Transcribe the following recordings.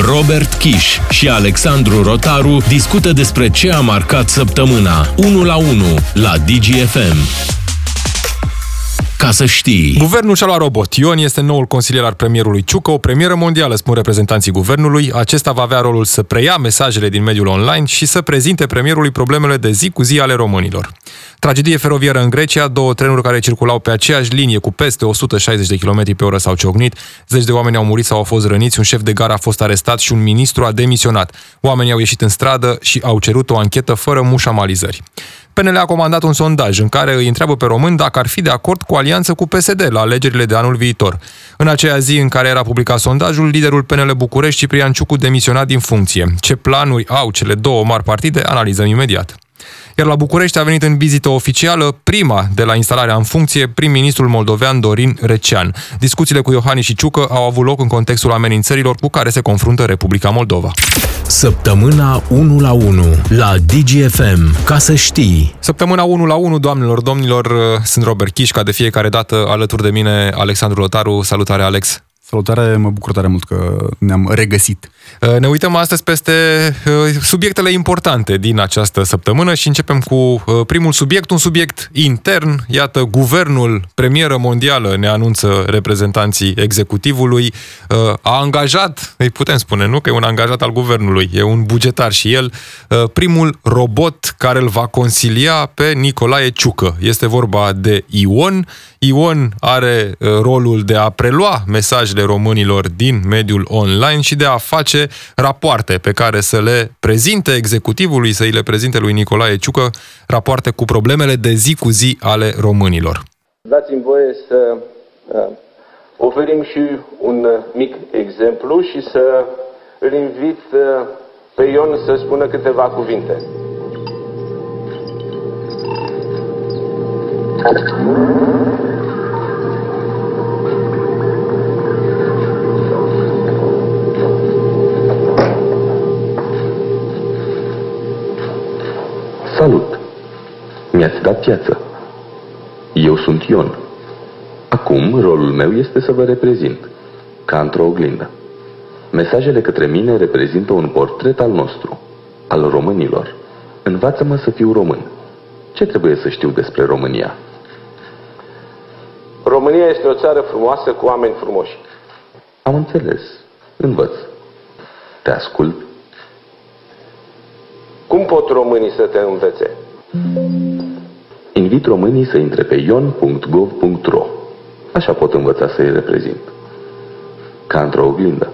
Robert Kiș și Alexandru Rotaru discută despre ce a marcat săptămâna. 1 la 1 la DGFM ca să știi. Guvernul și-a luat robot. Ion este noul consilier al premierului Ciucă, o premieră mondială, spun reprezentanții guvernului. Acesta va avea rolul să preia mesajele din mediul online și să prezinte premierului problemele de zi cu zi ale românilor. Tragedie feroviară în Grecia, două trenuri care circulau pe aceeași linie cu peste 160 de km pe oră s-au ciocnit, zeci de oameni au murit sau au fost răniți, un șef de gară a fost arestat și un ministru a demisionat. Oamenii au ieșit în stradă și au cerut o anchetă fără mușamalizări. PNL a comandat un sondaj în care îi întreabă pe români dacă ar fi de acord cu alianță cu PSD la alegerile de anul viitor. În aceea zi în care era publicat sondajul, liderul PNL București, Ciprian Ciucu, demisionat din funcție. Ce planuri au cele două mari partide, analizăm imediat. Iar la București a venit în vizită oficială, prima de la instalarea în funcție, prim-ministrul moldovean Dorin Recean. Discuțiile cu Iohannis și Ciucă au avut loc în contextul amenințărilor cu care se confruntă Republica Moldova. Săptămâna 1 la 1 la DGFM, ca să știi. Săptămâna 1 la 1, doamnelor, domnilor, sunt Robert Chișca, de fiecare dată alături de mine Alexandru Lotaru. Salutare, Alex! Salutare, mă bucur tare mult că ne-am regăsit. Uh, ne uităm astăzi peste uh, subiectele importante din această săptămână și începem cu uh, primul subiect, un subiect intern. Iată, guvernul, premieră mondială, ne anunță reprezentanții executivului, a angajat, îi putem spune, nu că e un angajat al guvernului, e un bugetar și el, primul robot care îl va consilia pe Nicolae Ciucă. Este vorba de Ion. Ion are rolul de a prelua mesajele românilor din mediul online și de a face rapoarte pe care să le prezinte executivului, să îi le prezinte lui Nicolae Ciucă, rapoarte cu problemele de zi cu zi ale românilor. Dați-mi voie să uh, oferim și un uh, mic exemplu și să îl invit uh, pe Ion să spună câteva cuvinte. Salut! Mi-ați dat piață. Eu sunt Ion. Acum, rolul meu este să vă reprezint, ca într-o oglindă. Mesajele către mine reprezintă un portret al nostru, al românilor. Învață-mă să fiu român. Ce trebuie să știu despre România? România este o țară frumoasă cu oameni frumoși. Am înțeles. Învăț. Te ascult cum pot românii să te învețe? Invit românii să intre pe ion.gov.ro Așa pot învăța să-i reprezint. Ca într-o oglindă.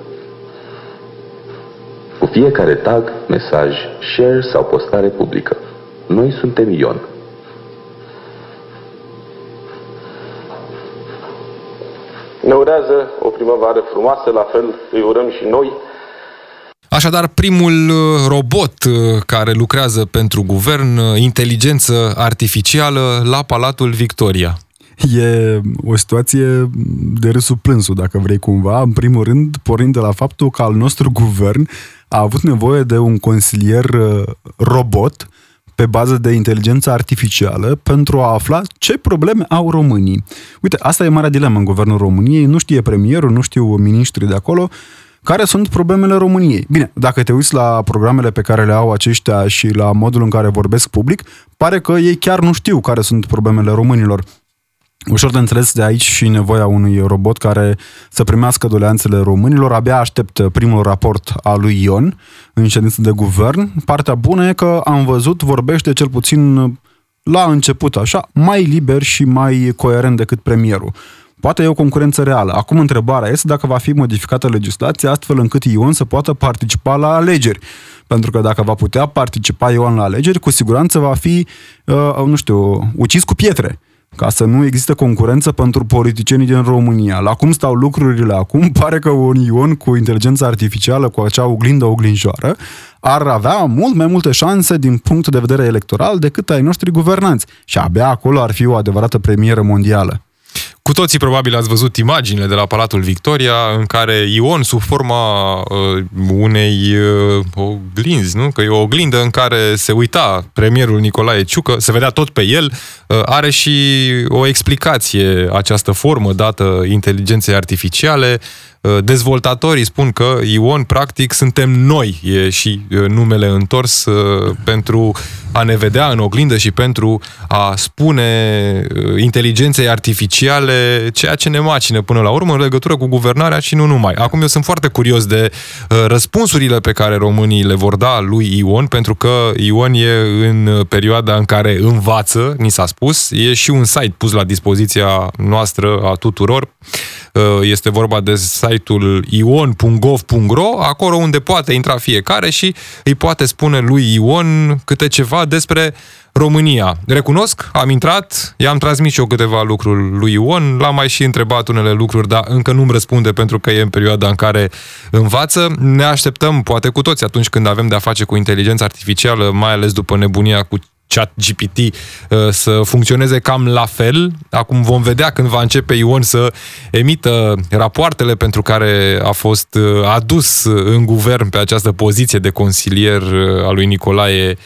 Cu fiecare tag, mesaj, share sau postare publică. Noi suntem Ion. Ne urează o primăvară frumoasă, la fel îi urăm și noi Așadar, primul uh, robot uh, care lucrează pentru guvern, uh, inteligență artificială, la Palatul Victoria. E o situație de râsul plânsul, dacă vrei cumva. În primul rând, pornind de la faptul că al nostru guvern a avut nevoie de un consilier robot pe bază de inteligență artificială pentru a afla ce probleme au românii. Uite, asta e marea dilemă în guvernul României. Nu știe premierul, nu știu ministrii de acolo care sunt problemele României? Bine, dacă te uiți la programele pe care le au aceștia și la modul în care vorbesc public, pare că ei chiar nu știu care sunt problemele românilor. Ușor de înțeles de aici și nevoia unui robot care să primească doleanțele românilor. Abia aștept primul raport al lui Ion în ședință de guvern. Partea bună e că am văzut, vorbește cel puțin la început așa, mai liber și mai coerent decât premierul. Poate e o concurență reală. Acum întrebarea este dacă va fi modificată legislația astfel încât Ion să poată participa la alegeri. Pentru că dacă va putea participa Ion la alegeri, cu siguranță va fi, uh, nu știu, ucis cu pietre ca să nu există concurență pentru politicienii din România. La cum stau lucrurile acum, pare că un Ion cu inteligență artificială, cu acea oglindă oglinjoară, ar avea mult mai multe șanse din punct de vedere electoral decât ai noștri guvernanți. Și abia acolo ar fi o adevărată premieră mondială. Cu toții probabil ați văzut imaginile de la Palatul Victoria în care Ion, sub forma uh, unei uh, oglinzi, nu? că e o oglindă în care se uita premierul Nicolae Ciucă, se vedea tot pe el, uh, are și o explicație această formă dată inteligenței artificiale, Uh, dezvoltatorii spun că Ion, practic, suntem noi, e și uh, numele întors uh, pentru a ne vedea în oglindă și pentru a spune inteligenței artificiale ceea ce ne macină până la urmă în legătură cu guvernarea și nu numai. Acum eu sunt foarte curios de răspunsurile pe care românii le vor da lui Ion, pentru că Ion e în perioada în care învață, ni s-a spus, e și un site pus la dispoziția noastră a tuturor. Este vorba de site-ul ion.gov.ro, acolo unde poate intra fiecare și îi poate spune lui Ion câte ceva despre România. Recunosc, am intrat, i-am transmis și eu câteva lucruri lui Ion, l-am mai și întrebat unele lucruri, dar încă nu-mi răspunde pentru că e în perioada în care învață. Ne așteptăm, poate cu toți, atunci când avem de-a face cu inteligența artificială, mai ales după nebunia cu chat GPT uh, să funcționeze cam la fel. Acum vom vedea când va începe Ion să emită rapoartele pentru care a fost uh, adus în guvern pe această poziție de consilier uh, al lui Nicolae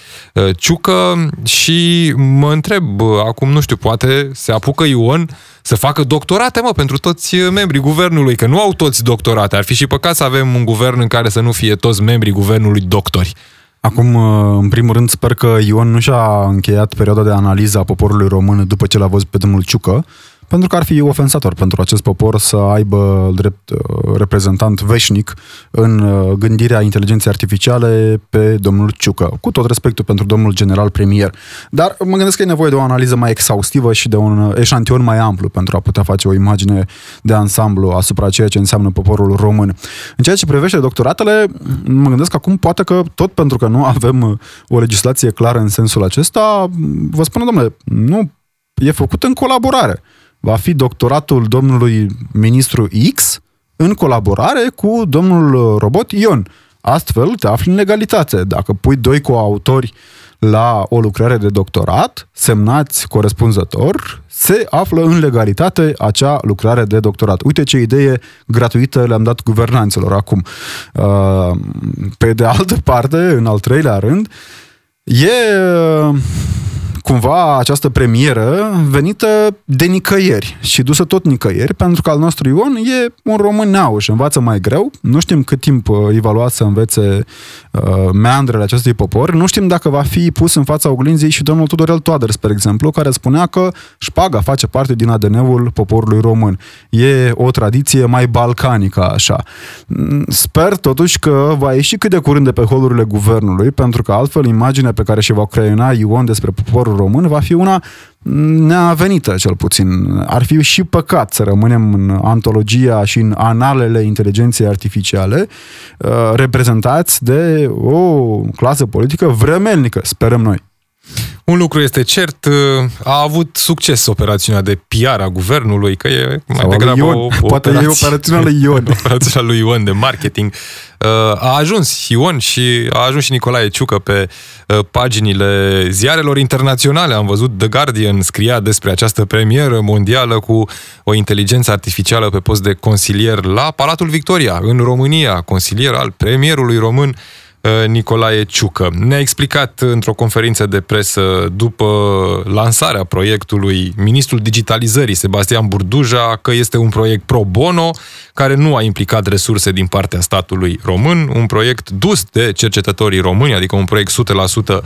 Ciucă și mă întreb, acum nu știu, poate se apucă Ion să facă doctorate, mă, pentru toți membrii guvernului, că nu au toți doctorate. Ar fi și păcat să avem un guvern în care să nu fie toți membrii guvernului doctori. Acum, uh, în primul rând, sper că Ion nu și-a încheiat perioada de analiză a poporului român după ce l-a văzut pe domnul Ciucă, pentru că ar fi ofensator pentru acest popor să aibă drept uh, reprezentant veșnic în uh, gândirea inteligenței artificiale pe domnul Ciucă, cu tot respectul pentru domnul general premier. Dar mă gândesc că e nevoie de o analiză mai exhaustivă și de un eșantion mai amplu pentru a putea face o imagine de ansamblu asupra ceea ce înseamnă poporul român. În ceea ce privește doctoratele, mă gândesc acum poate că tot pentru că nu avem uh, o legislație clară în sensul acesta, vă spun, domnule, nu e făcut în colaborare va fi doctoratul domnului ministru X în colaborare cu domnul robot Ion. Astfel te afli în legalitate. Dacă pui doi coautori la o lucrare de doctorat, semnați corespunzător, se află în legalitate acea lucrare de doctorat. Uite ce idee gratuită le-am dat guvernanților acum. Uh, pe de altă parte, în al treilea rând, e cumva această premieră venită de nicăieri și dusă tot nicăieri, pentru că al nostru Ion e un român neauș, învață mai greu, nu știm cât timp uh, îi va lua să învețe uh, meandrele acestui popor, nu știm dacă va fi pus în fața oglinzii și domnul Tudorel Toader, spre exemplu, care spunea că șpaga face parte din ADN-ul poporului român. E o tradiție mai balcanică, așa. Mm, sper totuși că va ieși cât de curând de pe holurile guvernului, pentru că altfel imaginea pe care și va creiona Ion despre poporul poporul român va fi una neavenită, cel puțin. Ar fi și păcat să rămânem în antologia și în analele inteligenței artificiale uh, reprezentați de o clasă politică vremelnică, sperăm noi. Un lucru este cert, uh, a avut succes operațiunea de PR a guvernului, că e mai Sau degrabă Ion. o, o Poate operație, e operațiunea lui Ion. operațiunea lui Ion de marketing. Uh, a ajuns Ion și a ajuns și Nicolae Ciucă pe uh, paginile ziarelor internaționale. Am văzut The Guardian scria despre această premieră mondială cu o inteligență artificială pe post de consilier la Palatul Victoria, în România, consilier al premierului român Uh, Nicolae Ciucă. Ne-a explicat într-o conferință de presă după lansarea proiectului ministrul digitalizării Sebastian Burduja că este un proiect pro bono care nu a implicat resurse din partea statului român, un proiect dus de cercetătorii români, adică un proiect 100% Uh,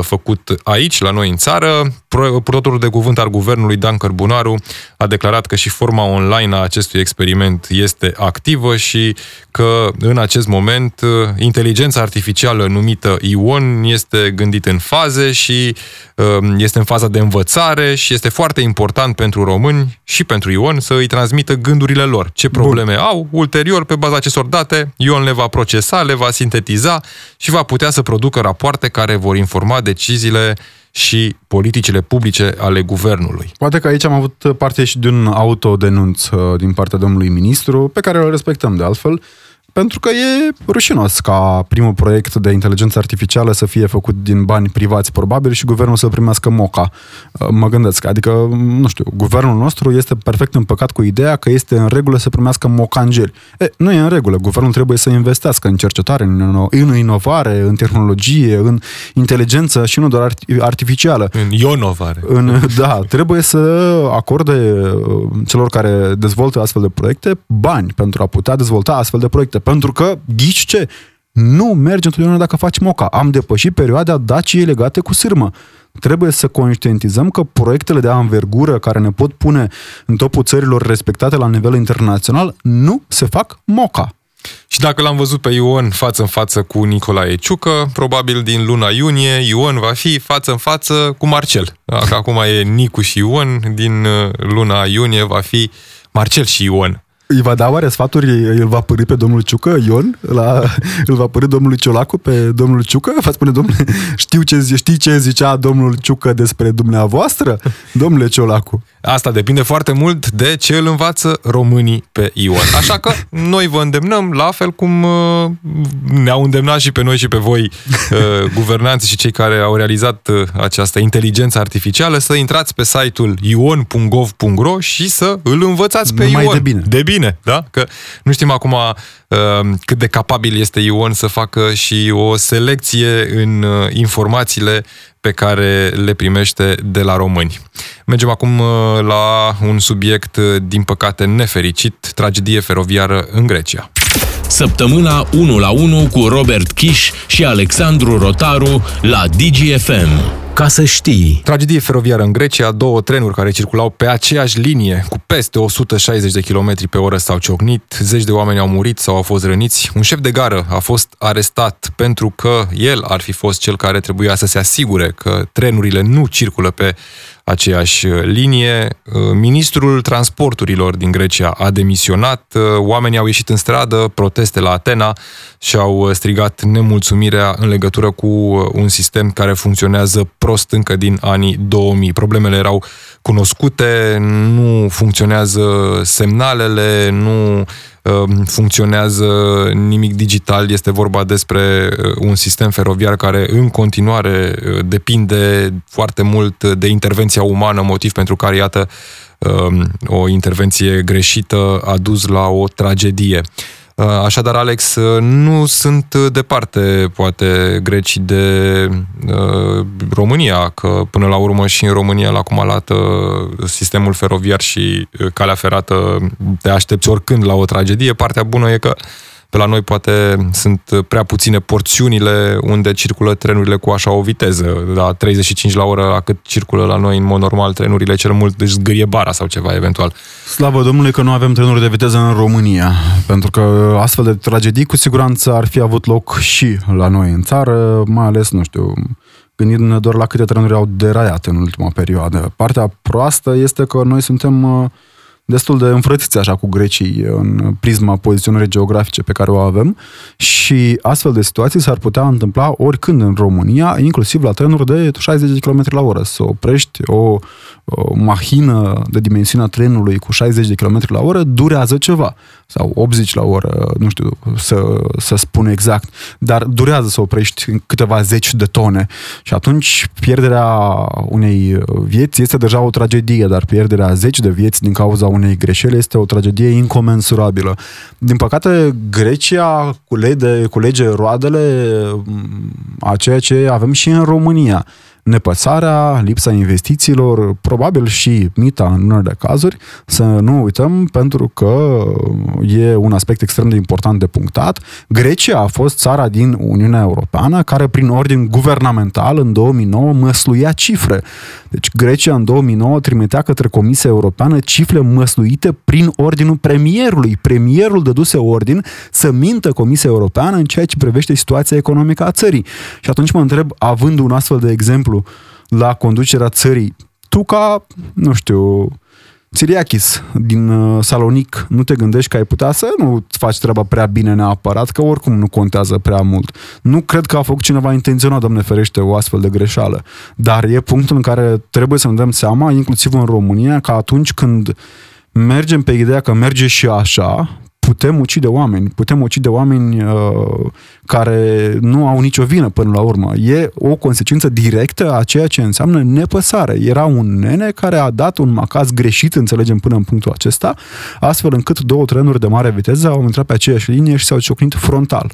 făcut aici, la noi în țară. Purtătorul de cuvânt al guvernului, Dan Cărbunaru, a declarat că și forma online a acestui experiment este activă și că în acest moment uh, inteligența artificială numită Ion este gândit în faze și uh, este în faza de învățare și este foarte important pentru români și pentru Ion să îi transmită gândurile lor. Ce probleme Bun. au, ulterior, pe baza acestor date, Ion le va procesa, le va sintetiza și va putea să producă rapoarte care vor informa deciziile și politicile publice ale guvernului. Poate că aici am avut parte și de un autodenunț uh, din partea domnului ministru, pe care îl respectăm de altfel, pentru că e rușinos ca primul proiect de inteligență artificială să fie făcut din bani privați probabil și guvernul să primească moca. Uh, mă gândesc, adică, nu știu, guvernul nostru este perfect împăcat cu ideea că este în regulă să primească mocangeli. E, nu e în regulă, guvernul trebuie să investească în cercetare, în, în inovare, în tehnologie, în inteligență și nu doar artificială. În ionovare. În, da, trebuie să acorde uh, celor care dezvoltă astfel de proiecte bani pentru a putea dezvolta astfel de proiecte. Pentru că, ghici ce? Nu merge întotdeauna dacă faci moca. Am depășit perioada daciei legate cu sârmă. Trebuie să conștientizăm că proiectele de anvergură care ne pot pune în topul țărilor respectate la nivel internațional nu se fac moca. Și dacă l-am văzut pe Ion față în față cu Nicolae Ciucă, probabil din luna iunie Ion va fi față în față cu Marcel. Dacă acum e Nicu și Ion, din uh, luna iunie va fi Marcel și Ion. Îi va da oare sfaturi, îl va pări pe domnul Ciucă, Ion? La, îl va pări domnul Ciolacu pe domnul Ciucă? Va spune, domnule, știu ce, știi ce zicea domnul Ciucă despre dumneavoastră? Domnule Ciolacu. Asta depinde foarte mult de ce îl învață românii pe Ion. Așa că noi vă îndemnăm, la fel cum uh, ne-au îndemnat și pe noi și pe voi uh, guvernanții și cei care au realizat uh, această inteligență artificială, să intrați pe site-ul ion.gov.ro și să îl învățați pe Numai Ion. de bine. De bine, da? Că nu știm acum cât de capabil este Ion să facă și o selecție în informațiile pe care le primește de la români. Mergem acum uh, la un subiect, uh, din păcate, nefericit, tragedie feroviară în Grecia. Săptămâna 1 la 1 cu Robert Kiș și Alexandru Rotaru la DGFM. Ca să știi. Tragedie feroviară în Grecia, două trenuri care circulau pe aceeași linie cu peste 160 de km pe oră s-au ciocnit, zeci de oameni au murit sau au fost răniți. Un șef de gară a fost arestat pentru că el ar fi fost cel care trebuia să se asigure că trenurile nu circulă pe aceeași uh, linie. Uh, ministrul transporturilor din Grecia a demisionat, uh, oamenii au ieșit în stradă, proteste la Atena și au strigat nemulțumirea în legătură cu un sistem care funcționează prost încă din anii 2000. Problemele erau cunoscute, nu funcționează semnalele, nu Ehm, funcționează nimic digital, este vorba despre uh, un sistem feroviar care în continuare uh, depinde foarte mult de intervenția umană, motiv pentru care, iată, ehm, o intervenție greșită a dus la o tragedie. Uh, așadar, Alex, uh, nu sunt departe, poate, grecii de uh, România, că până la urmă și în România, la cum arată sistemul feroviar și calea ferată, te aștepți oricând la o tragedie. Partea bună e că pe la noi poate sunt prea puține porțiunile unde circulă trenurile cu așa o viteză, la 35 la oră, la cât circulă la noi în mod normal trenurile cel mult, deci zgârie bara sau ceva eventual. Slavă Domnului că nu avem trenuri de viteză în România, pentru că astfel de tragedii cu siguranță ar fi avut loc și la noi în țară, mai ales, nu știu, gândindu-ne doar la câte trenuri au deraiat în ultima perioadă. Partea proastă este că noi suntem uh, destul de înfrățiți așa cu grecii în prisma poziționării geografice pe care o avem și astfel de situații s-ar putea întâmpla oricând în România, inclusiv la trenuri de 60 de km la oră. Să oprești o, o mahină de dimensiunea trenului cu 60 de km la oră durează ceva. Sau 80 la oră, nu știu să, să spun exact. Dar durează să oprești câteva zeci de tone. Și atunci pierderea unei vieți este deja o tragedie, dar pierderea zeci de vieți din cauza unei greșeli este o tragedie incomensurabilă. Din păcate, Grecia culege, culege roadele a ceea ce avem și în România nepăsarea, lipsa investițiilor, probabil și mita în unele cazuri, să nu uităm pentru că e un aspect extrem de important de punctat. Grecia a fost țara din Uniunea Europeană care prin ordin guvernamental în 2009 măsluia cifre. Deci Grecia în 2009 trimitea către Comisia Europeană cifre măsluite prin ordinul premierului. Premierul dăduse ordin să mintă Comisia Europeană în ceea ce privește situația economică a țării. Și atunci mă întreb, având un astfel de exemplu la conducerea țării, tu ca, nu știu, Țiriachis din uh, Salonic, nu te gândești că ai putea să nu faci treaba prea bine neapărat, că oricum nu contează prea mult. Nu cred că a făcut cineva intenționat, domne ferește, o astfel de greșeală. Dar e punctul în care trebuie să ne dăm seama, inclusiv în România, că atunci când mergem pe ideea că merge și așa, putem ucide oameni, putem ucide oameni uh, care nu au nicio vină până la urmă. E o consecință directă a ceea ce înseamnă nepăsare. Era un nene care a dat un macaz greșit, înțelegem până în punctul acesta, astfel încât două trenuri de mare viteză au intrat pe aceeași linie și s-au ciocnit frontal.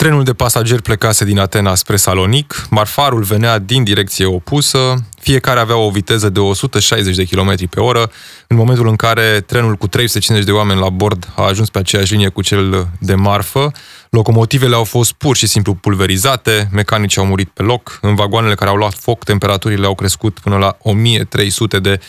Trenul de pasageri plecase din Atena spre Salonic, marfarul venea din direcție opusă, fiecare avea o viteză de 160 de km pe oră. În momentul în care trenul cu 350 de oameni la bord a ajuns pe aceeași linie cu cel de marfă, locomotivele au fost pur și simplu pulverizate, mecanicii au murit pe loc, în vagoanele care au luat foc, temperaturile au crescut până la 1300 de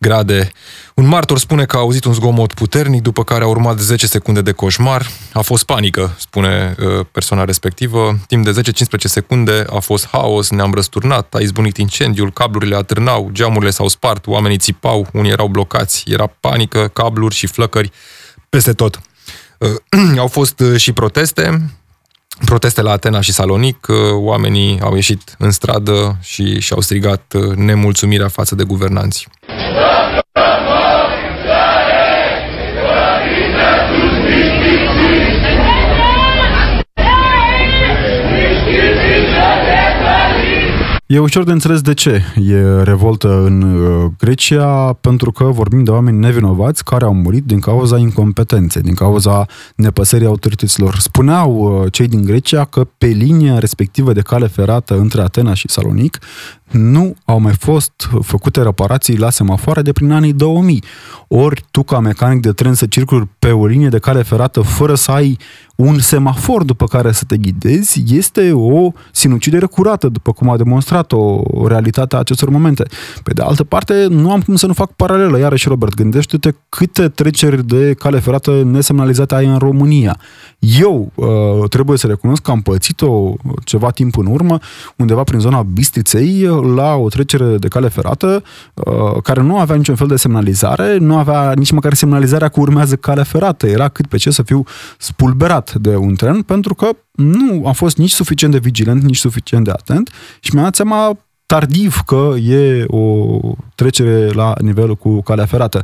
grade. Un martor spune că a auzit un zgomot puternic, după care a urmat 10 secunde de coșmar. A fost panică, spune uh, persoana respectivă. Timp de 10-15 secunde a fost haos, ne-am răsturnat, a izbunit incendiul, cablurile atârnau, geamurile s-au spart, oamenii țipau, unii erau blocați, era panică, cabluri și flăcări peste tot. Uh, au fost uh, și proteste, proteste la Atena și Salonic, oamenii au ieșit în stradă și și-au strigat nemulțumirea față de guvernanți. E ușor de înțeles de ce e revoltă în uh, Grecia, pentru că vorbim de oameni nevinovați care au murit din cauza incompetenței, din cauza nepăsării autorităților. Spuneau uh, cei din Grecia că pe linia respectivă de cale ferată între Atena și Salonic nu au mai fost făcute reparații la semafoare de prin anii 2000. Ori tu ca mecanic de tren să circuli pe o linie de cale ferată fără să ai un semafor după care să te ghidezi, este o sinucidere curată, după cum a demonstrat o realitatea acestor momente. Pe de altă parte, nu am cum să nu fac paralelă. Iarăși, Robert, gândește-te câte treceri de cale ferată nesemnalizate ai în România. Eu uh, trebuie să recunosc că am pățit-o ceva timp în urmă, undeva prin zona Bistriței, la o trecere de cale ferată, uh, care nu avea niciun fel de semnalizare, nu avea nici măcar semnalizarea că urmează calea ferată. Era cât pe ce să fiu spulberat de un tren, pentru că nu am fost nici suficient de vigilent, nici suficient de atent și mi-am dat seama tardiv că e o trecere la nivelul cu calea ferată.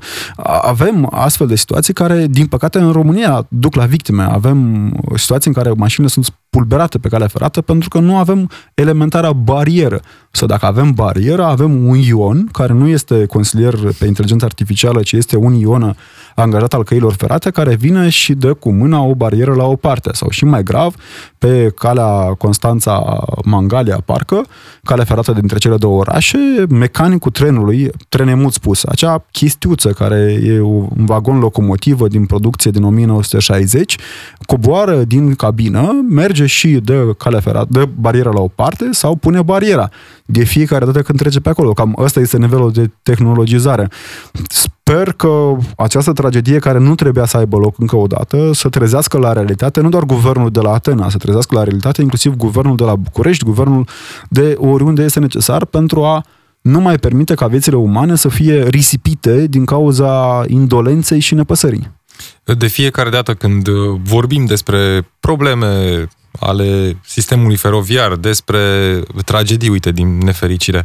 Avem astfel de situații care, din păcate, în România duc la victime. Avem situații în care mașinile sunt spulberate pe calea ferată pentru că nu avem elementara barieră. Sau dacă avem barieră, avem un ion care nu este consilier pe inteligență artificială, ci este un ionă angajat al căilor ferate care vine și dă cu mâna o barieră la o parte. Sau și mai grav, pe calea Constanța-Mangalia, parcă, calea ferată dintre cele două orașe, mecanicul trenului, trenemut spus, acea chistiuță care e un vagon locomotivă din producție din 1960, coboară din cabină, merge și dă calea ferată, dă bariera la o parte sau pune bariera de fiecare dată când trece pe acolo. Cam ăsta este nivelul de tehnologizare. Sper că această tragedie care nu trebuia să aibă loc încă o dată, să trezească la realitate, nu doar guvernul de la Atena, să trezească la realitate, inclusiv guvernul de la București, guvernul de oriunde este necesar pentru a nu mai permite ca viețile umane să fie risipite din cauza indolenței și nepăsării. De fiecare dată când vorbim despre probleme ale sistemului feroviar, despre tragedii, uite, din nefericire,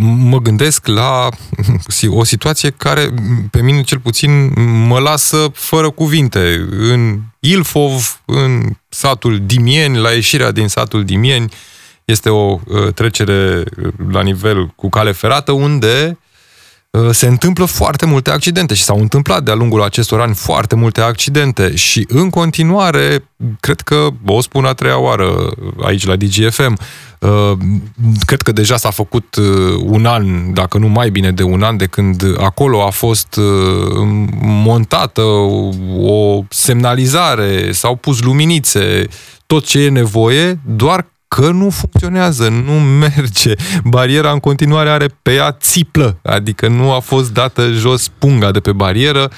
mă gândesc la o situație care, pe mine cel puțin, mă lasă fără cuvinte. În Ilfov, în satul Dimieni, la ieșirea din satul Dimieni, este o uh, trecere la nivel cu cale ferată unde Uh, se întâmplă foarte multe accidente și s-au întâmplat de-a lungul acestor ani foarte multe accidente și în continuare, cred că o spun a treia oară aici la DGFM, uh, cred că deja s-a făcut uh, un an, dacă nu mai bine de un an, de când acolo a fost montată o semnalizare, s-au pus luminițe, tot ce e nevoie, doar că nu funcționează, nu merge. Bariera în continuare are pe ea țiplă, adică nu a fost dată jos punga de pe barieră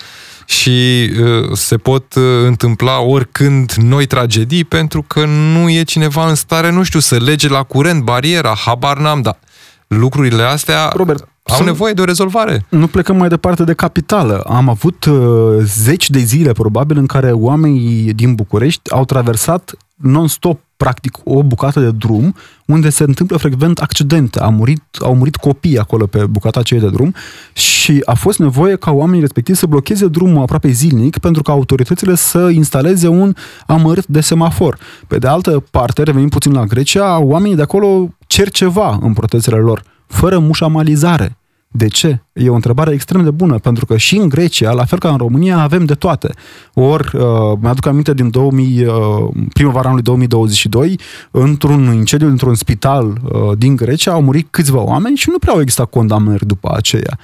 și uh, se pot uh, întâmpla oricând noi tragedii pentru că nu e cineva în stare, nu știu, să lege la curent bariera, habar n-am, dar lucrurile astea Robert, au nevoie de o rezolvare. Nu plecăm mai departe de capitală. Am avut uh, zeci de zile, probabil, în care oamenii din București au traversat non-stop practic o bucată de drum unde se întâmplă frecvent accidente. Au murit, au murit copii acolo pe bucata aceea de drum și a fost nevoie ca oamenii respectivi să blocheze drumul aproape zilnic pentru ca autoritățile să instaleze un amărât de semafor. Pe de altă parte, revenim puțin la Grecia, oamenii de acolo cer ceva în protestele lor, fără mușamalizare. De ce? E o întrebare extrem de bună, pentru că și în Grecia, la fel ca în România, avem de toate. Ori, uh, mi-aduc aminte din 2000, uh, primăvara anului 2022, într-un incendiu într-un spital uh, din Grecia au murit câțiva oameni și nu prea au existat condamnări după aceea.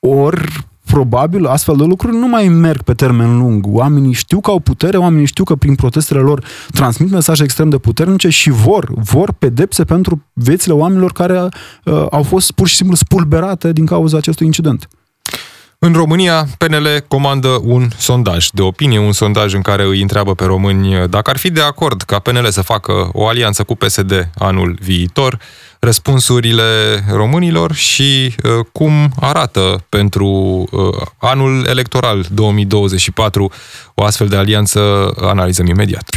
Ori, probabil astfel de lucruri nu mai merg pe termen lung. Oamenii știu că au putere, oamenii știu că prin protestele lor transmit mesaje extrem de puternice și vor, vor pedepse pentru viețile oamenilor care uh, au fost pur și simplu spulberate din cauza acestui incident. În România, PNL comandă un sondaj de opinie, un sondaj în care îi întreabă pe români dacă ar fi de acord ca PNL să facă o alianță cu PSD anul viitor, răspunsurile românilor și uh, cum arată pentru uh, anul electoral 2024 o astfel de alianță, analizăm imediat.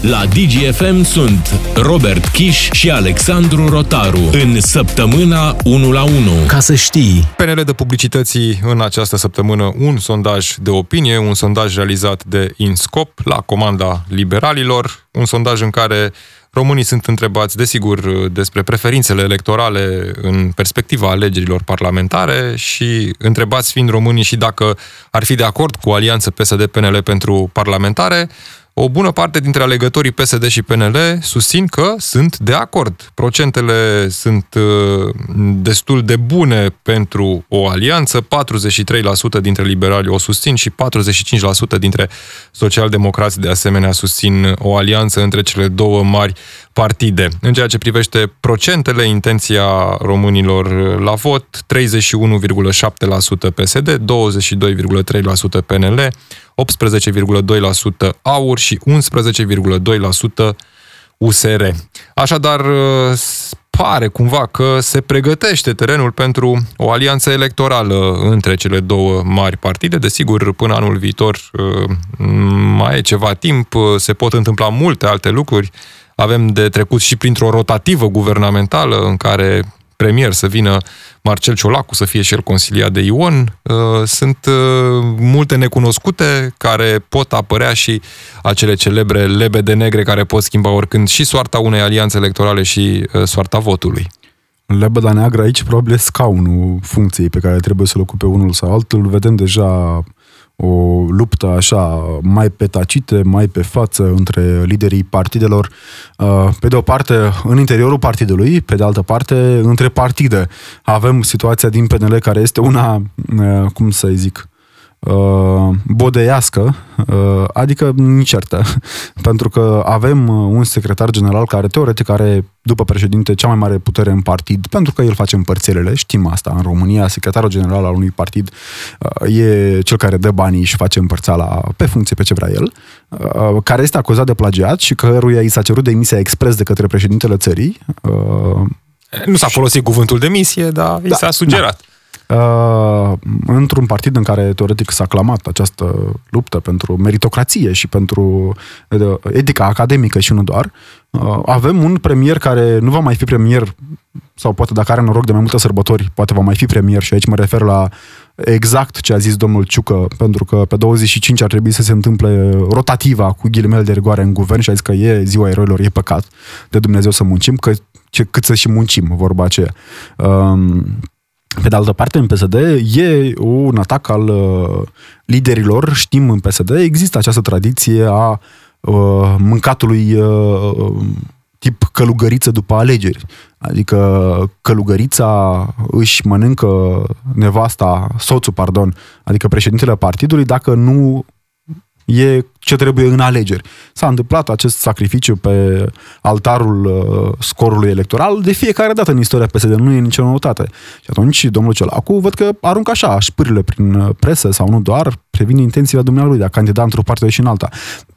La DGFM sunt Robert Kiș și Alexandru Rotaru în săptămâna 1 la 1. Ca să știi. PNL de publicității în această săptămână un sondaj de opinie, un sondaj realizat de INSCOP la comanda liberalilor, un sondaj în care Românii sunt întrebați, desigur, despre preferințele electorale în perspectiva alegerilor parlamentare și întrebați fiind românii și dacă ar fi de acord cu alianță PSD-PNL pentru parlamentare, o bună parte dintre alegătorii PSD și PNL susțin că sunt de acord. Procentele sunt uh, destul de bune pentru o alianță, 43% dintre liberali o susțin și 45% dintre socialdemocrați de asemenea susțin o alianță între cele două mari partide. În ceea ce privește procentele, intenția românilor la vot, 31,7% PSD, 22,3% PNL, 18,2% AUR și 11,2% USR. Așadar, pare cumva că se pregătește terenul pentru o alianță electorală între cele două mari partide. Desigur, până anul viitor mai e ceva timp, se pot întâmpla multe alte lucruri. Avem de trecut și printr-o rotativă guvernamentală în care premier să vină Marcel Ciolacu să fie și el consiliat de Ion. Uh, sunt uh, multe necunoscute care pot apărea și acele celebre lebede negre care pot schimba oricând și soarta unei alianțe electorale și uh, soarta votului. Lebeda neagră aici probabil e scaunul funcției pe care trebuie să-l ocupe unul sau altul. Vedem deja o luptă așa mai pe tacite, mai pe față între liderii partidelor, uh, pe de o parte în interiorul partidului, pe de altă parte între partide. Avem situația din PNL care este una, uh, cum să zic, uh, bodeiască, uh, adică incertă, pentru că avem uh, un secretar general care teoretic are, după președinte, cea mai mare putere în partid, pentru că el face împărțelele, știm asta în România, secretarul general al unui partid uh, e cel care dă banii și face împărțeala pe funcție pe ce vrea el, uh, care este acuzat de plagiat și căruia i s-a cerut demisia expres de către președintele țării. Uh, nu s-a folosit cuvântul demisie, dar da, i s-a sugerat. Da uh, într-un partid în care teoretic s-a clamat această luptă pentru meritocrație și pentru uh, etica academică și nu doar, uh, avem un premier care nu va mai fi premier sau poate dacă are noroc de mai multe sărbători, poate va mai fi premier și aici mă refer la exact ce a zis domnul Ciucă, pentru că pe 25 ar trebui să se întâmple rotativa cu ghilimele de rigoare în guvern și a zis că e ziua eroilor, e păcat de Dumnezeu să muncim, că ce, cât să și muncim, vorba aceea. Um, pe de altă parte, în PSD e un atac al uh, liderilor. Știm în PSD există această tradiție a uh, mâncatului uh, tip călugăriță după alegeri. Adică călugărița își mănâncă nevasta, soțul, pardon, adică președintele partidului, dacă nu e ce trebuie în alegeri. S-a întâmplat acest sacrificiu pe altarul uh, scorului electoral de fiecare dată în istoria PSD, nu e nicio noutate. Și atunci domnul Ciolacu văd că aruncă așa șpârile prin uh, presă sau nu doar, previn intențiile dumnealui de a candida într-o parte și în alta.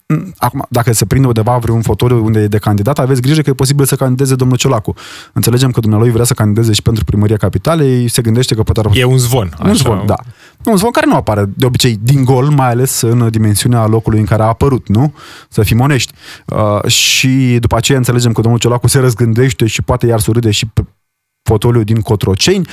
Mm, acum, dacă se prinde undeva vreun fotoliu unde e de candidat, aveți grijă că e posibil să candideze domnul Ciolacu. Înțelegem că dumnealui vrea să candideze și pentru primăria capitalei, se gândește că poate ar... E un zvon. Un așa. zvon, da. Un zvon care nu apare de obicei din gol, mai ales în dimensiunea locului în care care a apărut, nu? Să fim onești. Uh, și după aceea înțelegem că domnul Ciolacu se răzgândește și poate iar surâde și fotoliu din Cotroceni.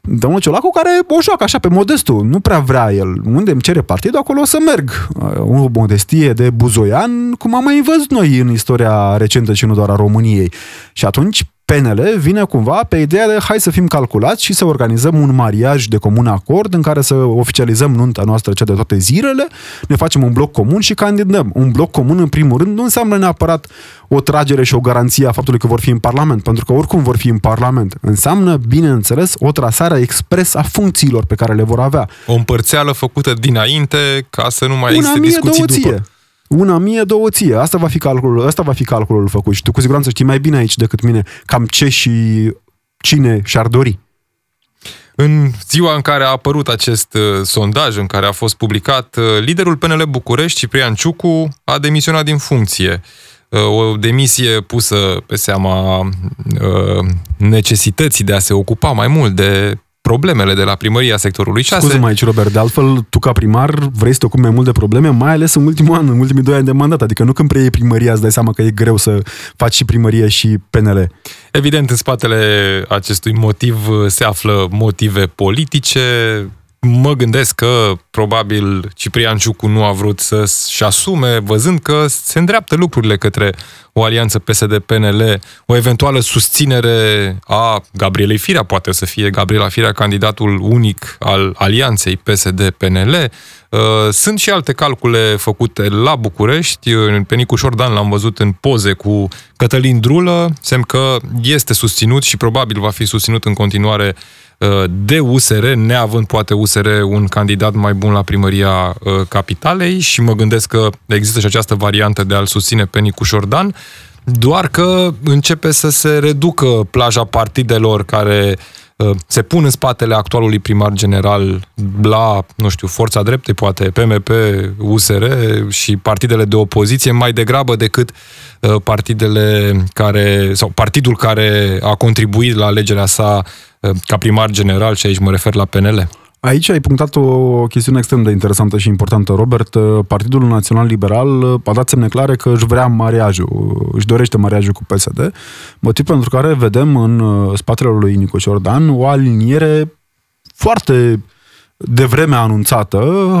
Domnul Ciolacu care o joacă așa pe modestul, nu prea vrea el. Unde îmi cere partidul, acolo o să merg. Uh, o modestie de buzoian, cum am mai văzut noi în istoria recentă și nu doar a României. Și atunci PNL vine cumva pe ideea de hai să fim calculați și să organizăm un mariaj de comun acord în care să oficializăm nunta noastră cea de toate zilele, ne facem un bloc comun și candidăm. Un bloc comun, în primul rând, nu înseamnă neapărat o tragere și o garanție a faptului că vor fi în Parlament, pentru că oricum vor fi în Parlament. Înseamnă, bineînțeles, o trasare expres a funcțiilor pe care le vor avea. O împărțeală făcută dinainte ca să nu mai existe discuții după. Una mie, două ție. Asta va fi calculul, asta va fi calculul făcut și tu cu siguranță știi mai bine aici decât mine cam ce și cine și-ar dori. În ziua în care a apărut acest uh, sondaj, în care a fost publicat, uh, liderul PNL București, Ciprian Ciucu, a demisionat din funcție. Uh, o demisie pusă pe seama uh, necesității de a se ocupa mai mult de problemele de la primăria sectorului 6. Scuze-mă aici, Robert, de altfel, tu ca primar vrei să te ocupi mai mult de probleme, mai ales în ultimul an, în ultimii doi ani de mandat, adică nu când preiei primăria îți dai seama că e greu să faci și primărie și PNL. Evident, în spatele acestui motiv se află motive politice, mă gândesc că probabil Ciprian Ciucu nu a vrut să-și asume, văzând că se îndreaptă lucrurile către o alianță PSD-PNL, o eventuală susținere a Gabrielei Firea, poate să fie Gabriela Firea candidatul unic al alianței PSD-PNL. Uh, sunt și alte calcule făcute la București. Pe Nicu Șordan l-am văzut în poze cu Cătălin Drulă, semn că este susținut și probabil va fi susținut în continuare Uh, de USR, neavând poate USR un candidat mai bun la primăria uh, capitalei și mă gândesc că există și această variantă de a-l susține pe Nicu Șordan, doar că începe să se reducă plaja partidelor care uh, se pun în spatele actualului primar general la, nu știu, Forța Drepte, poate PMP, USR și partidele de opoziție, mai degrabă decât partidele care, sau partidul care a contribuit la alegerea sa ca primar general și aici mă refer la PNL. Aici ai punctat o chestiune extrem de interesantă și importantă, Robert. Partidul Național Liberal a dat semne clare că își vrea mariajul, își dorește mariajul cu PSD, motiv pentru care vedem în spatele lui Nico Ciordan o aliniere foarte de vreme anunțată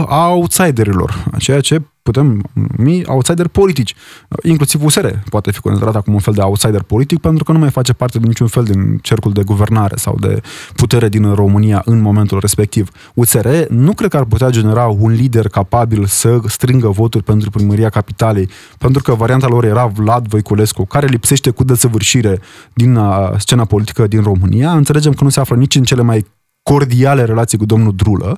a outsiderilor, ceea ce putem numi outsider politici. Inclusiv USR poate fi considerat acum un fel de outsider politic pentru că nu mai face parte din niciun fel din cercul de guvernare sau de putere din România în momentul respectiv. USR nu cred că ar putea genera un lider capabil să strângă voturi pentru primăria capitalei, pentru că varianta lor era Vlad Voiculescu, care lipsește cu desăvârșire din uh, scena politică din România. Înțelegem că nu se află nici în cele mai cordiale relații cu domnul Drulă,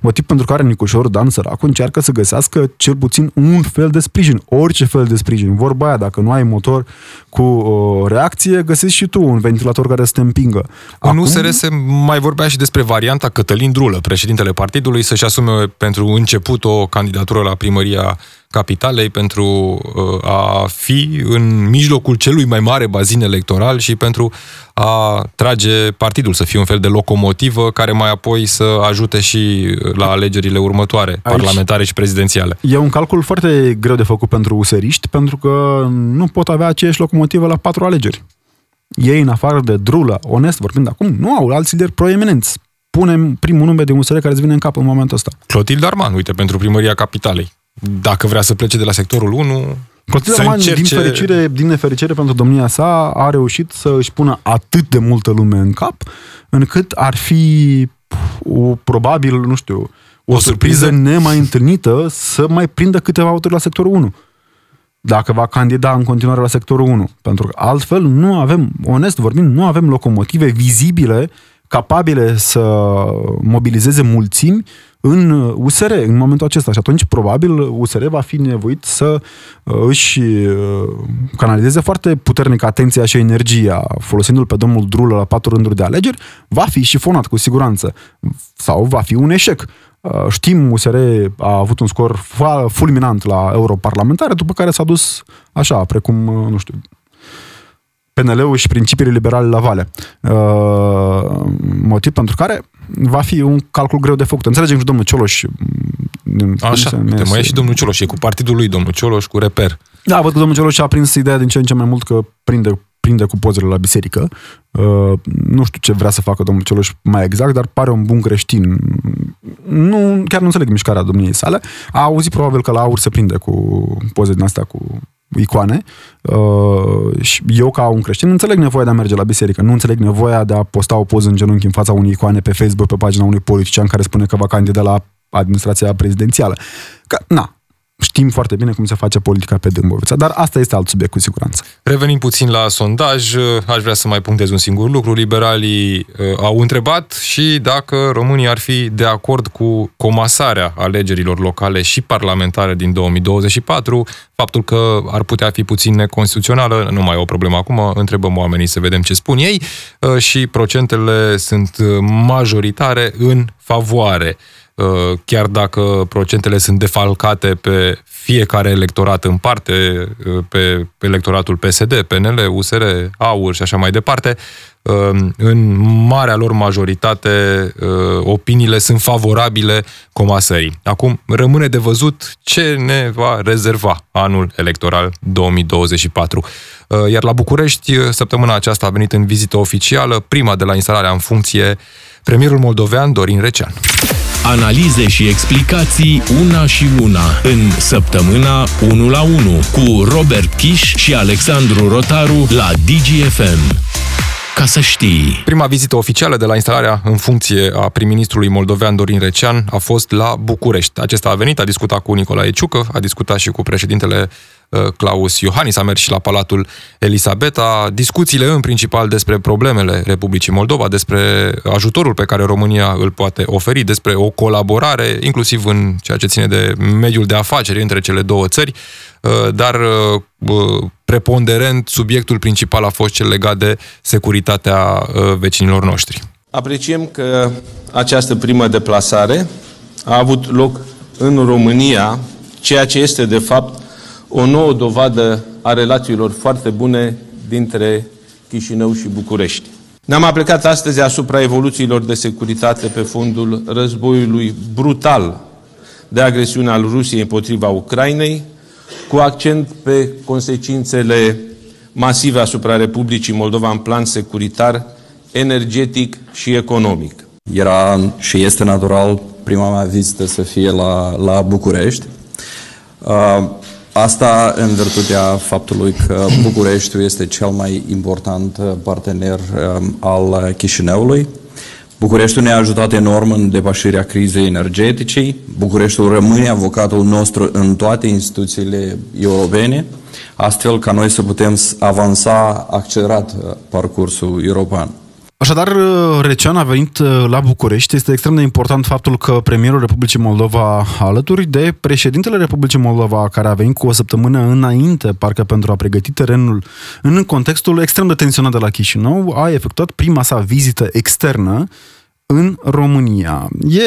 motiv pentru care Nicușor Dan Săracu încearcă să găsească cel puțin un fel de sprijin, orice fel de sprijin. Vorba aia, dacă nu ai motor cu o reacție, găsești și tu un ventilator care să te împingă. Acum... Nu se se mai vorbea și despre varianta Cătălin Drulă, președintele partidului, să-și asume pentru început o candidatură la primăria capitalei pentru uh, a fi în mijlocul celui mai mare bazin electoral și pentru a trage partidul să fie un fel de locomotivă care mai apoi să ajute și la alegerile următoare, Aici parlamentare și prezidențiale. E un calcul foarte greu de făcut pentru useriști, pentru că nu pot avea aceeași locomotivă la patru alegeri. Ei, în afară de drulă, onest vorbind acum, nu au alți lideri proeminenți. Punem primul nume de USR care îți vine în cap în momentul ăsta. Clotilde Arman, uite, pentru primăria capitalei dacă vrea să plece de la sectorul 1, Clotilde Roman, încerce... din, fericire, din nefericire pentru domnia sa, a reușit să își pună atât de multă lume în cap, încât ar fi o, probabil, nu știu, o, o surpriză, surpriză. nemai întâlnită să mai prindă câteva voturi la sectorul 1 dacă va candida în continuare la sectorul 1. Pentru că altfel nu avem, onest vorbind, nu avem locomotive vizibile capabile să mobilizeze mulțimi în USR în momentul acesta. Și atunci probabil USR va fi nevoit să uh, își uh, canalizeze foarte puternic atenția și energia. Folosindu-l pe domnul Drulă la patru rânduri de alegeri, va fi șifonat cu siguranță. Sau va fi un eșec. Uh, știm, USR a avut un scor fulminant la europarlamentare, după care s-a dus așa, precum, nu știu, PNL-ul și principiile liberale la Vale. Uh, motiv pentru care va fi un calcul greu de făcut. Înțelegem și domnul Cioloș Așa, uite, mai e și domnul Cioloș, e cu partidul lui domnul Cioloș, cu reper. Da, văd că domnul Cioloș a prins ideea din ce în ce mai mult că prinde prinde cu pozele la biserică. Uh, nu știu ce vrea să facă domnul Cioloș mai exact, dar pare un bun creștin. Nu, chiar nu înțeleg mișcarea domniei sale. A auzit probabil că la aur se prinde cu poze din astea cu icoane uh, și eu ca un creștin înțeleg nevoia de a merge la biserică, nu înțeleg nevoia de a posta o poză în genunchi în fața unei icoane pe Facebook, pe pagina unui politician care spune că va candida la administrația prezidențială. Că, na, știm foarte bine cum se face politica pe Dâmbovița, dar asta este alt subiect cu siguranță. Revenim puțin la sondaj, aș vrea să mai punctez un singur lucru. Liberalii uh, au întrebat și dacă România ar fi de acord cu comasarea alegerilor locale și parlamentare din 2024, faptul că ar putea fi puțin neconstituțională, nu mai e o problemă acum, întrebăm oamenii să vedem ce spun ei uh, și procentele sunt majoritare în favoare. Uh, chiar dacă procentele sunt defalcate pe fiecare electorat în parte, uh, pe electoratul PSD, PNL, USR, AUR și așa mai departe, uh, în marea lor majoritate opiniile sunt favorabile comasării. Acum rămâne de văzut ce ne va rezerva anul electoral 2024. Iar la București, săptămâna aceasta a venit în vizită oficială, prima de la instalarea în funcție, premierul moldovean Dorin Recean. Analize și explicații una și una în săptămâna 1 la 1 cu Robert Kiș și Alexandru Rotaru la DGFM. Ca să știi. Prima vizită oficială de la instalarea în funcție a prim-ministrului moldovean Dorin Recean a fost la București. Acesta a venit, a discutat cu Nicolae Ciucă, a discutat și cu președintele Uh, Claus Iohannis a mers și la Palatul Elisabeta. Discuțiile în principal despre problemele Republicii Moldova, despre ajutorul pe care România îl poate oferi, despre o colaborare, inclusiv în ceea ce ține de mediul de afaceri între cele două țări, uh, dar uh, preponderent subiectul principal a fost cel legat de securitatea vecinilor noștri. Apreciem că această primă deplasare a avut loc în România, ceea ce este de fapt o nouă dovadă a relațiilor foarte bune dintre Chișinău și București. Ne-am aplicat astăzi asupra evoluțiilor de securitate pe fondul războiului brutal de agresiune al Rusiei împotriva Ucrainei, cu accent pe consecințele masive asupra Republicii Moldova în plan securitar, energetic și economic. Era și este natural prima mea vizită să fie la, la București. Uh, Asta în virtutea faptului că Bucureștiul este cel mai important partener um, al Chișinăului. Bucureștiul ne-a ajutat enorm în depășirea crizei energetice. Bucureștiul rămâne avocatul nostru în toate instituțiile europene, astfel ca noi să putem avansa accelerat uh, parcursul european. Așadar, uh, Recean a venit uh, la București. Este extrem de important faptul că premierul Republicii Moldova, alături de președintele Republicii Moldova, care a venit cu o săptămână înainte, parcă pentru a pregăti terenul în contextul extrem de tensionat de la Chișinău, a efectuat prima sa vizită externă în România. E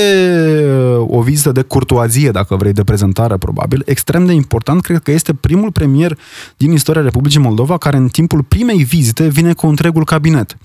uh, o vizită de curtoazie, dacă vrei, de prezentare, probabil. Extrem de important, cred că este primul premier din istoria Republicii Moldova care în timpul primei vizite vine cu întregul cabinet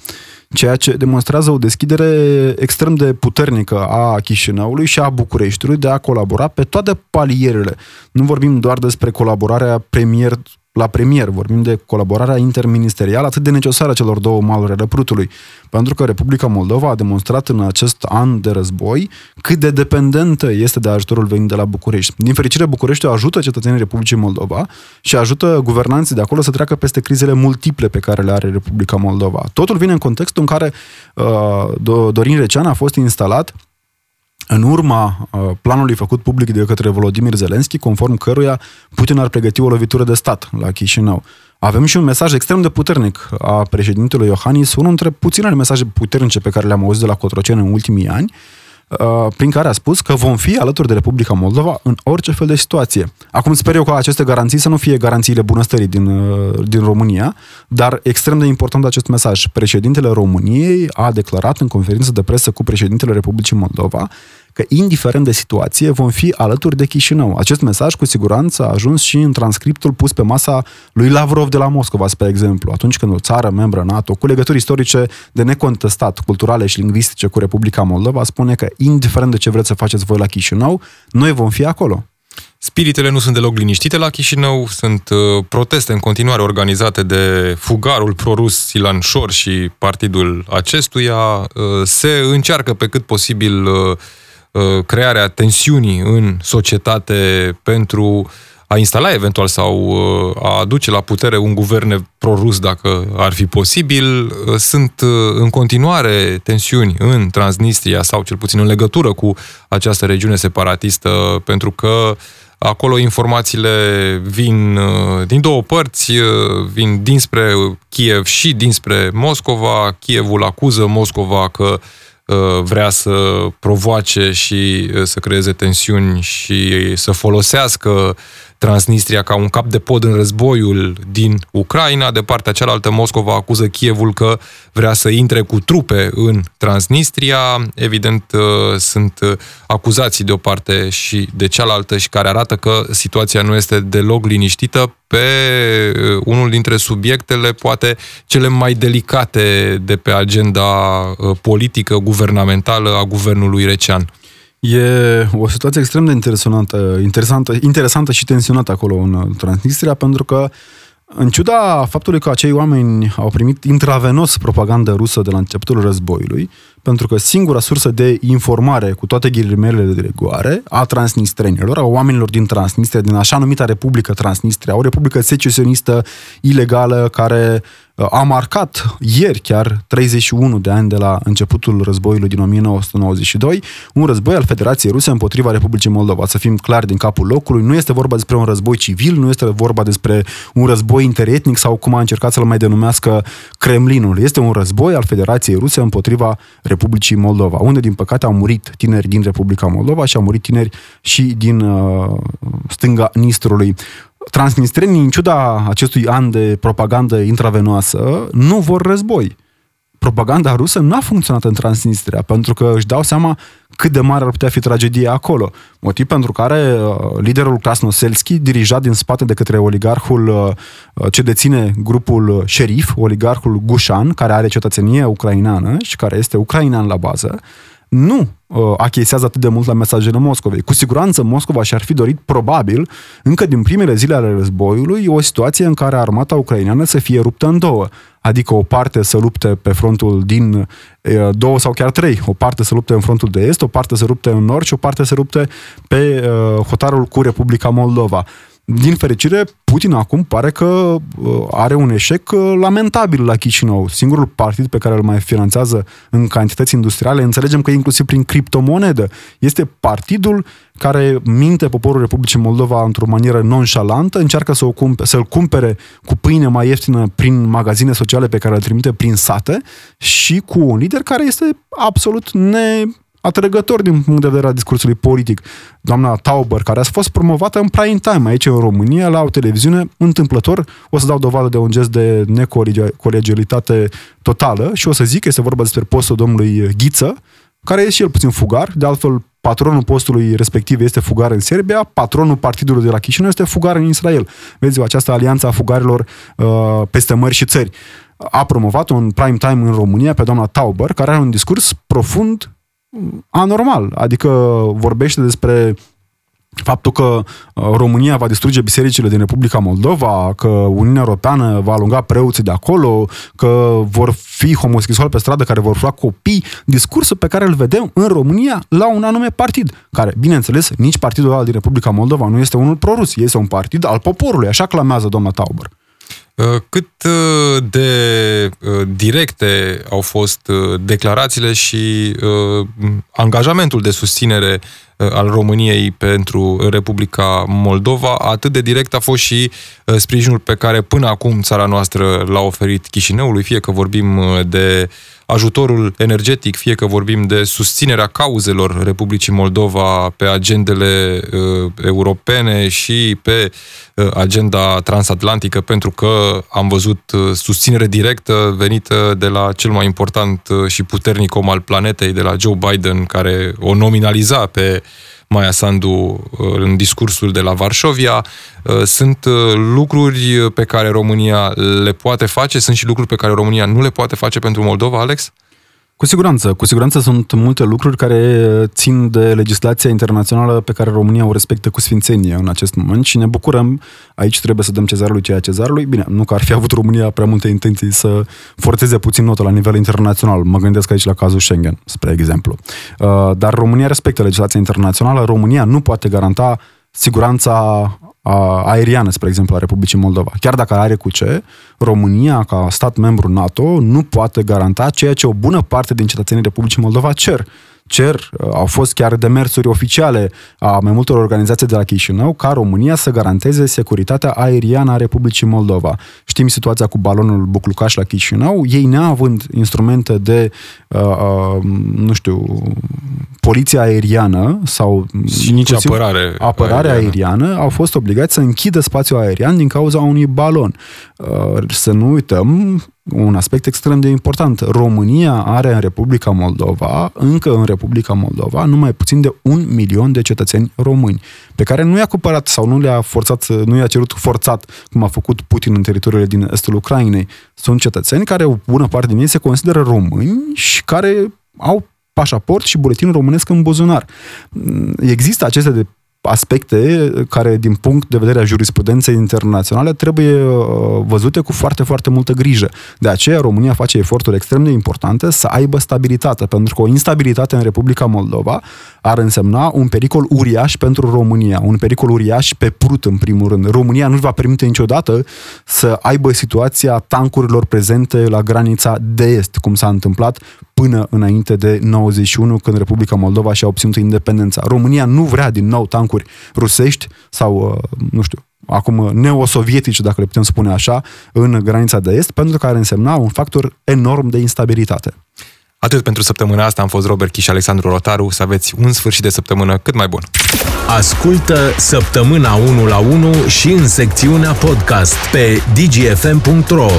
ceea ce demonstrează o deschidere extrem de puternică a Chișinăului și a Bucureștiului de a colabora pe toate palierele. Nu vorbim doar despre colaborarea premier la premier, vorbim de colaborarea interministerială atât de necesară celor două maluri ale Prutului, pentru că Republica Moldova a demonstrat în acest an de război cât de dependentă este de ajutorul venit de la București. Din fericire, Bucureștiul ajută cetățenii Republicii Moldova și ajută guvernanții de acolo să treacă peste crizele multiple pe care le are Republica Moldova. Totul vine în contextul în care uh, Dorin Recean a fost instalat în urma uh, planului făcut public de către Volodymyr Zelensky, conform căruia Putin ar pregăti o lovitură de stat la Chișinău. Avem și un mesaj extrem de puternic a președintelui Iohannis, unul dintre puținele mesaje puternice pe care le-am auzit de la Cotroceni în ultimii ani, uh, prin care a spus că vom fi alături de Republica Moldova în orice fel de situație. Acum sper eu ca aceste garanții să nu fie garanțiile bunăstării din, uh, din România, dar extrem de important acest mesaj. Președintele României a declarat în conferință de presă cu președintele Republicii Moldova că indiferent de situație vom fi alături de Chișinău. Acest mesaj cu siguranță a ajuns și în transcriptul pus pe masa lui Lavrov de la Moscova, spre exemplu, atunci când o țară membră NATO, cu legături istorice de necontestat, culturale și lingvistice cu Republica Moldova, spune că indiferent de ce vreți să faceți voi la Chișinău, noi vom fi acolo. Spiritele nu sunt deloc liniștite la Chișinău, sunt uh, proteste în continuare organizate de fugarul prorus Silan Șor și partidul acestuia. Uh, se încearcă pe cât posibil uh, uh, crearea tensiunii în societate pentru a instala eventual sau uh, a aduce la putere un guvern prorus dacă ar fi posibil. Uh, sunt uh, în continuare tensiuni în Transnistria sau cel puțin în legătură cu această regiune separatistă pentru că uh, Acolo informațiile vin uh, din două părți, uh, vin dinspre Kiev și dinspre Moscova. Kievul acuză Moscova că uh, vrea să provoace și să creeze tensiuni și să folosească Transnistria ca un cap de pod în războiul din Ucraina. De partea cealaltă, Moscova acuză Kievul că vrea să intre cu trupe în Transnistria. Evident, uh, sunt uh, acuzații de o parte și de cealaltă și care arată că situația nu este deloc liniștită pe uh, unul dintre subiectele poate cele mai delicate de pe agenda politică guvernamentală a guvernului recean. E o situație extrem de interesantă, interesantă, interesantă și tensionată acolo în Transnistria, pentru că în ciuda faptului că acei oameni au primit intravenos propagandă rusă de la începutul războiului, pentru că singura sursă de informare, cu toate ghilimele de regoare, a transnistrenilor, a oamenilor din Transnistria, din așa numita Republică Transnistria, o republică secesionistă ilegală care a marcat ieri chiar 31 de ani de la începutul războiului din 1992, un război al Federației Ruse împotriva Republicii Moldova. Să fim clari din capul locului, nu este vorba despre un război civil, nu este vorba despre un război interetnic sau cum a încercat să-l mai denumească Kremlinul. Este un război al Federației Ruse împotriva Republicii Moldova, unde din păcate au murit tineri din Republica Moldova și au murit tineri și din uh, stânga Nistrului transnistrenii, în ciuda acestui an de propagandă intravenoasă, nu vor război. Propaganda rusă nu a funcționat în Transnistria, pentru că își dau seama cât de mare ar putea fi tragedia acolo. Motiv pentru care uh, liderul Krasnoselski, dirijat din spate de către oligarhul uh, uh, ce deține grupul șerif, oligarhul Gușan, care are cetățenie ucraineană și care este ucrainean la bază, nu uh, achesează atât de mult la mesajele Moscovei. Cu siguranță Moscova și-ar fi dorit, probabil, încă din primele zile ale războiului, o situație în care armata ucraineană să fie ruptă în două. Adică o parte să lupte pe frontul din uh, două sau chiar trei. O parte să lupte în frontul de est, o parte să lupte în nord și o parte să lupte pe uh, hotarul cu Republica Moldova. Din fericire, Putin acum pare că uh, are un eșec uh, lamentabil la Chișinău. Singurul partid pe care îl mai finanțează în cantități industriale, înțelegem că inclusiv prin criptomonedă, este partidul care minte poporul Republicii Moldova într-o manieră nonșalantă, încearcă să o cumpe, să-l cumpere cu pâine mai ieftină prin magazine sociale pe care le trimite prin sate și cu un lider care este absolut ne atrăgător din punct de vedere al discursului politic. Doamna Tauber, care a fost promovată în prime time aici în România, la o televiziune, întâmplător, o să dau dovadă de un gest de necolegialitate totală și o să zic că este vorba despre postul domnului Ghiță, care este și el puțin fugar, de altfel patronul postului respectiv este fugar în Serbia, patronul partidului de la Chișinău este fugar în Israel. Vezi, această alianță a fugarilor uh, peste mări și țări. A promovat un prime time în România pe doamna Tauber, care are un discurs profund anormal. Adică vorbește despre faptul că uh, România va distruge bisericile din Republica Moldova, că Uniunea Europeană va alunga preoții de acolo, că vor fi homosexuali pe stradă care vor lua copii, discursul pe care îl vedem în România la un anume partid, care, bineînțeles, nici partidul ăla din Republica Moldova nu este unul prorus, este un partid al poporului, așa clamează doamna Tauber. Uh, cât uh, de uh, directe au fost declarațiile și angajamentul de susținere al României pentru Republica Moldova. Atât de direct a fost și sprijinul pe care până acum țara noastră l-a oferit Chișinăului, fie că vorbim de ajutorul energetic, fie că vorbim de susținerea cauzelor Republicii Moldova pe agendele uh, europene și pe uh, agenda transatlantică, pentru că am văzut uh, susținere directă venită de la cel mai important uh, și puternic om al planetei, de la Joe Biden, care o nominaliza pe Maia Sandu uh, în discursul de la Varșovia. Uh, sunt lucruri pe care România le poate face, sunt și lucruri pe care România nu le poate face pentru Moldova, Alex? Cu siguranță. Cu siguranță sunt multe lucruri care țin de legislația internațională pe care România o respectă cu sfințenie în acest moment și ne bucurăm. Aici trebuie să dăm cezarului ceea cezarului. Bine, nu că ar fi avut România prea multe intenții să forțeze puțin notă la nivel internațional. Mă gândesc aici la cazul Schengen, spre exemplu. Uh, dar România respectă legislația internațională. România nu poate garanta siguranța aeriană, spre exemplu, a Republicii Moldova. Chiar dacă are cu ce, România, ca stat membru NATO, nu poate garanta ceea ce o bună parte din cetățenii Republicii Moldova cer cer, uh, au fost chiar demersuri oficiale a mai multor organizații de la Chișinău ca România să garanteze securitatea aeriană a Republicii Moldova. Știm situația cu balonul Buclucaș la Chișinău, ei neavând instrumente de, uh, uh, nu știu, poliția aeriană sau și nici apărare, apărare aeriană. aeriană, au fost obligați să închidă spațiul aerian din cauza unui balon. Uh, să nu uităm, un aspect extrem de important. România are în Republica Moldova, încă în Republica Moldova, numai puțin de un milion de cetățeni români, pe care nu i-a cumpărat sau nu le-a forțat, nu i-a cerut forțat, cum a făcut Putin în teritoriile din estul Ucrainei. Sunt cetățeni care, o bună parte din ei, se consideră români și care au pașaport și buletin românesc în buzunar. Există aceste de aspecte care, din punct de vedere a jurisprudenței internaționale, trebuie uh, văzute cu foarte, foarte multă grijă. De aceea, România face eforturi extrem de importante să aibă stabilitate, pentru că o instabilitate în Republica Moldova ar însemna un pericol uriaș pentru România, un pericol uriaș pe prut, în primul rând. România nu va permite niciodată să aibă situația tancurilor prezente la granița de est, cum s-a întâmplat până înainte de 91, când Republica Moldova și-a obținut independența. România nu vrea din nou tancuri rusești sau, uh, nu știu, acum neosovietici, dacă le putem spune așa, în granița de est, pentru că ar însemna un factor enorm de instabilitate. Atât pentru săptămâna asta am fost Robert Chiș și Alexandru Rotaru. Să aveți un sfârșit de săptămână cât mai bun. Ascultă săptămâna 1 la 1 și în secțiunea podcast pe dgfm.ro